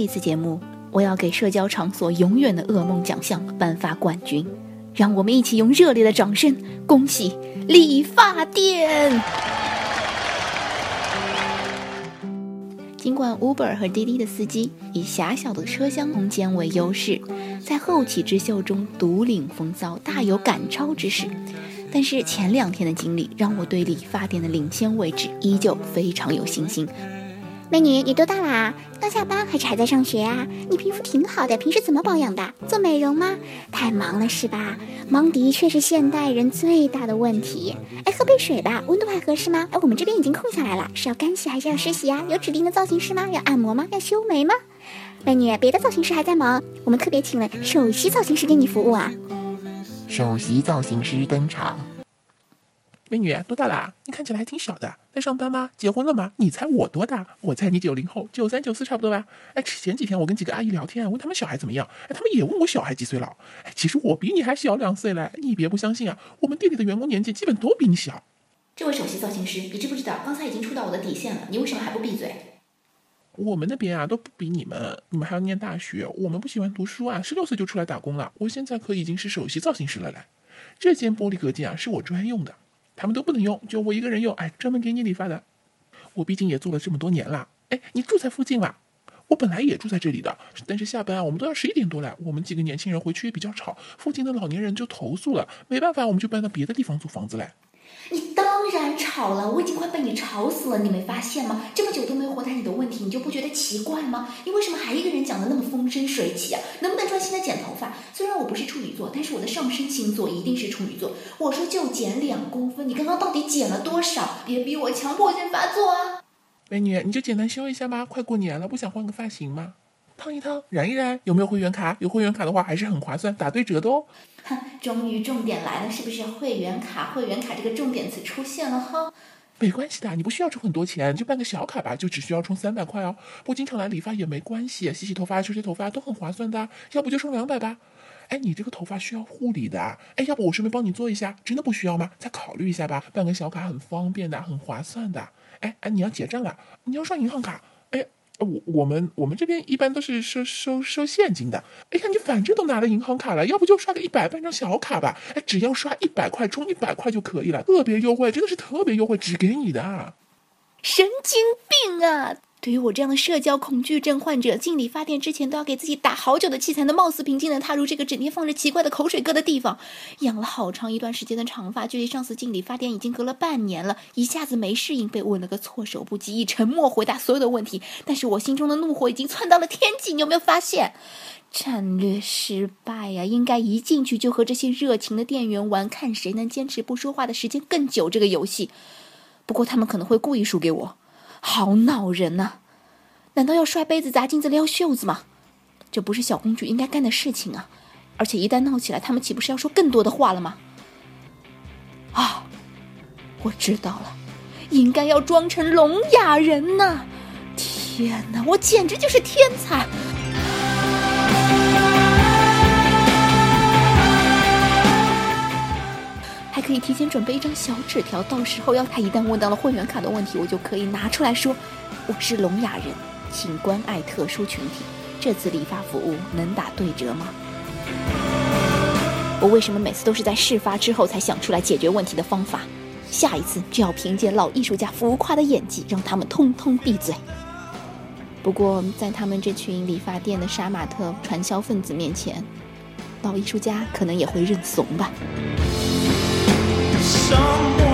一次节目，我要给社交场所永远的噩梦奖项颁发冠军。让我们一起用热烈的掌声恭喜理发店！尽管 Uber 和滴滴的司机以狭小的车厢空间为优势，在后起之秀中独领风骚，大有赶超之势，但是前两天的经历让我对理发店的领先位置依旧非常有信心。美女，你多大啦？刚下班还是还在上学啊？你皮肤挺好的，平时怎么保养的？做美容吗？太忙了是吧？忙的确是现代人最大的问题。哎，喝杯水吧，温度还合适吗？哎，我们这边已经空下来了，是要干洗还是要湿洗啊？有指定的造型师吗？要按摩吗？要修眉吗？美女，别的造型师还在忙，我们特别请了首席造型师给你服务啊。首席造型师登场。美女多大了？你看起来还挺小的，在上班吗？结婚了吗？你猜我多大？我猜你九零后，九三九四差不多吧？哎，前几天我跟几个阿姨聊天，问他们小孩怎么样，哎，他们也问我小孩几岁了。哎，其实我比你还小两岁嘞，你别不相信啊，我们店里的员工年纪基本都比你小。这位首席造型师，你知不知道刚才已经触到我的底线了？你为什么还不闭嘴？我们那边啊都不比你们，你们还要念大学，我们不喜欢读书啊，十六岁就出来打工了。我现在可已经是首席造型师了嘞。这间玻璃隔间啊是我专用的。他们都不能用，就我一个人用。哎，专门给你理发的。我毕竟也做了这么多年了。哎，你住在附近吧？我本来也住在这里的，但是下班啊，我们都要十一点多了。我们几个年轻人回去也比较吵，附近的老年人就投诉了。没办法，我们就搬到别的地方租房子来。当然吵了，我已经快被你吵死了，你没发现吗？这么久都没回答你的问题，你就不觉得奇怪吗？你为什么还一个人讲的那么风生水起啊？能不能专心的剪头发？虽然我不是处女座，但是我的上升星座一定是处女座。我说就剪两公分，你刚刚到底剪了多少？别逼我强迫症发作啊！美女，你就简单修一下吧，快过年了，不想换个发型吗？烫一烫，染一染，有没有会员卡？有会员卡的话还是很划算，打对折的哦。哼，终于重点来了，是不是？会员卡，会员卡这个重点词出现了哈。没关系的，你不需要充很多钱，就办个小卡吧，就只需要充三百块哦。不经常来理发也没关系，洗洗头发、吹吹头发都很划算的。要不就充两百吧。哎，你这个头发需要护理的，哎，要不我顺便帮你做一下？真的不需要吗？再考虑一下吧，办个小卡很方便的，很划算的。哎哎，你要结账了，你要刷银行卡。我我们我们这边一般都是收收收现金的。哎呀，你反正都拿了银行卡了，要不就刷个一百办张小卡吧。哎，只要刷一百块，充一百块就可以了，特别优惠，真的是特别优惠，只给你的。神经病啊！对于我这样的社交恐惧症患者，进理发店之前都要给自己打好久的气，才能貌似平静的踏入这个整天放着奇怪的口水歌的地方。养了好长一段时间的长发，距离上次进理发店已经隔了半年了，一下子没适应，被问了个措手不及，以沉默回答所有的问题。但是我心中的怒火已经窜到了天际，你有没有发现？战略失败呀！应该一进去就和这些热情的店员玩，看谁能坚持不说话的时间更久。这个游戏，不过他们可能会故意输给我。好恼人呐！难道要摔杯子、砸镜子、撩袖子吗？这不是小公主应该干的事情啊！而且一旦闹起来，他们岂不是要说更多的话了吗？啊，我知道了，应该要装成聋哑人呐！天哪，我简直就是天才！可以提前准备一张小纸条，到时候要他一旦问到了会员卡的问题，我就可以拿出来说：“我是聋哑人，请关爱特殊群体。这次理发服务能打对折吗？”我为什么每次都是在事发之后才想出来解决问题的方法？下一次就要凭借老艺术家浮夸的演技，让他们通通闭嘴。不过，在他们这群理发店的杀马特传销分子面前，老艺术家可能也会认怂吧。someone